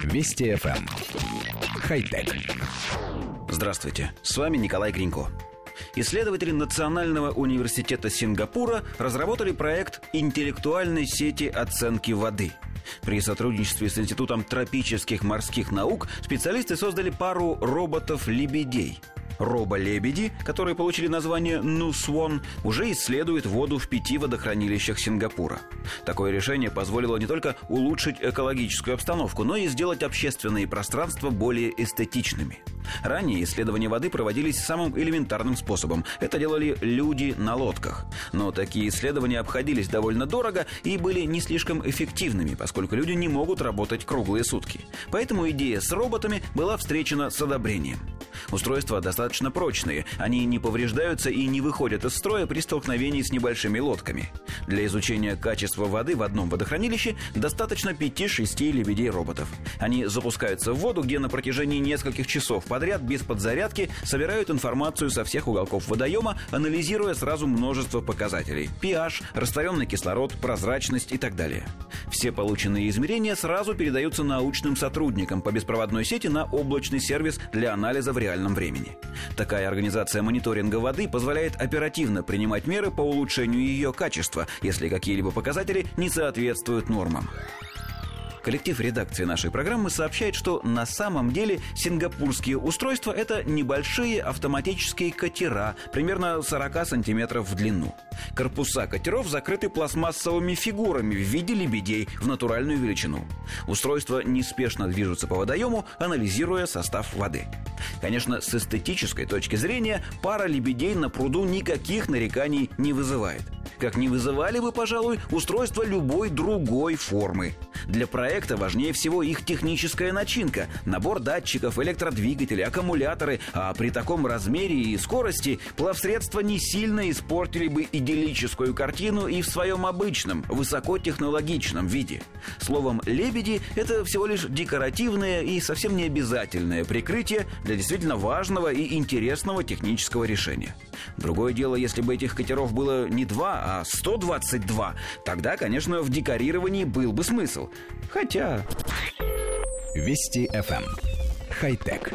Вести FM. Эм. Хай-тек. Здравствуйте, с вами Николай Гринько. Исследователи Национального университета Сингапура разработали проект интеллектуальной сети оценки воды. При сотрудничестве с Институтом тропических морских наук специалисты создали пару роботов-лебедей – Робо-лебеди, которые получили название Нусвон, уже исследуют воду в пяти водохранилищах Сингапура. Такое решение позволило не только улучшить экологическую обстановку, но и сделать общественные пространства более эстетичными. Ранее исследования воды проводились самым элементарным способом. Это делали люди на лодках. Но такие исследования обходились довольно дорого и были не слишком эффективными, поскольку люди не могут работать круглые сутки. Поэтому идея с роботами была встречена с одобрением. Устройства достаточно прочные, они не повреждаются и не выходят из строя при столкновении с небольшими лодками. Для изучения качества воды в одном водохранилище достаточно 5-6 лебедей-роботов. Они запускаются в воду, где на протяжении нескольких часов подряд без подзарядки собирают информацию со всех уголков водоема, анализируя сразу множество показателей – pH, растворенный кислород, прозрачность и так далее. Все полученные измерения сразу передаются научным сотрудникам по беспроводной сети на облачный сервис для анализа в реальном времени. Такая организация мониторинга воды позволяет оперативно принимать меры по улучшению ее качества, если какие-либо показатели не соответствуют нормам. Коллектив редакции нашей программы сообщает, что на самом деле сингапурские устройства – это небольшие автоматические катера, примерно 40 сантиметров в длину. Корпуса катеров закрыты пластмассовыми фигурами в виде лебедей в натуральную величину. Устройства неспешно движутся по водоему, анализируя состав воды. Конечно, с эстетической точки зрения пара лебедей на пруду никаких нареканий не вызывает. Как не вызывали бы, пожалуй, устройство любой другой формы. Для проекта важнее всего их техническая начинка, набор датчиков, электродвигатели, аккумуляторы, а при таком размере и скорости плавсредства не сильно испортили бы идиллическую картину и в своем обычном, высокотехнологичном виде. Словом, лебеди – это всего лишь декоративное и совсем не обязательное прикрытие для действительно важного и интересного технического решения. Другое дело, если бы этих катеров было не два, а 122, тогда, конечно, в декорировании был бы смысл. Хотя... Вести FM. Эм. Хай-тек.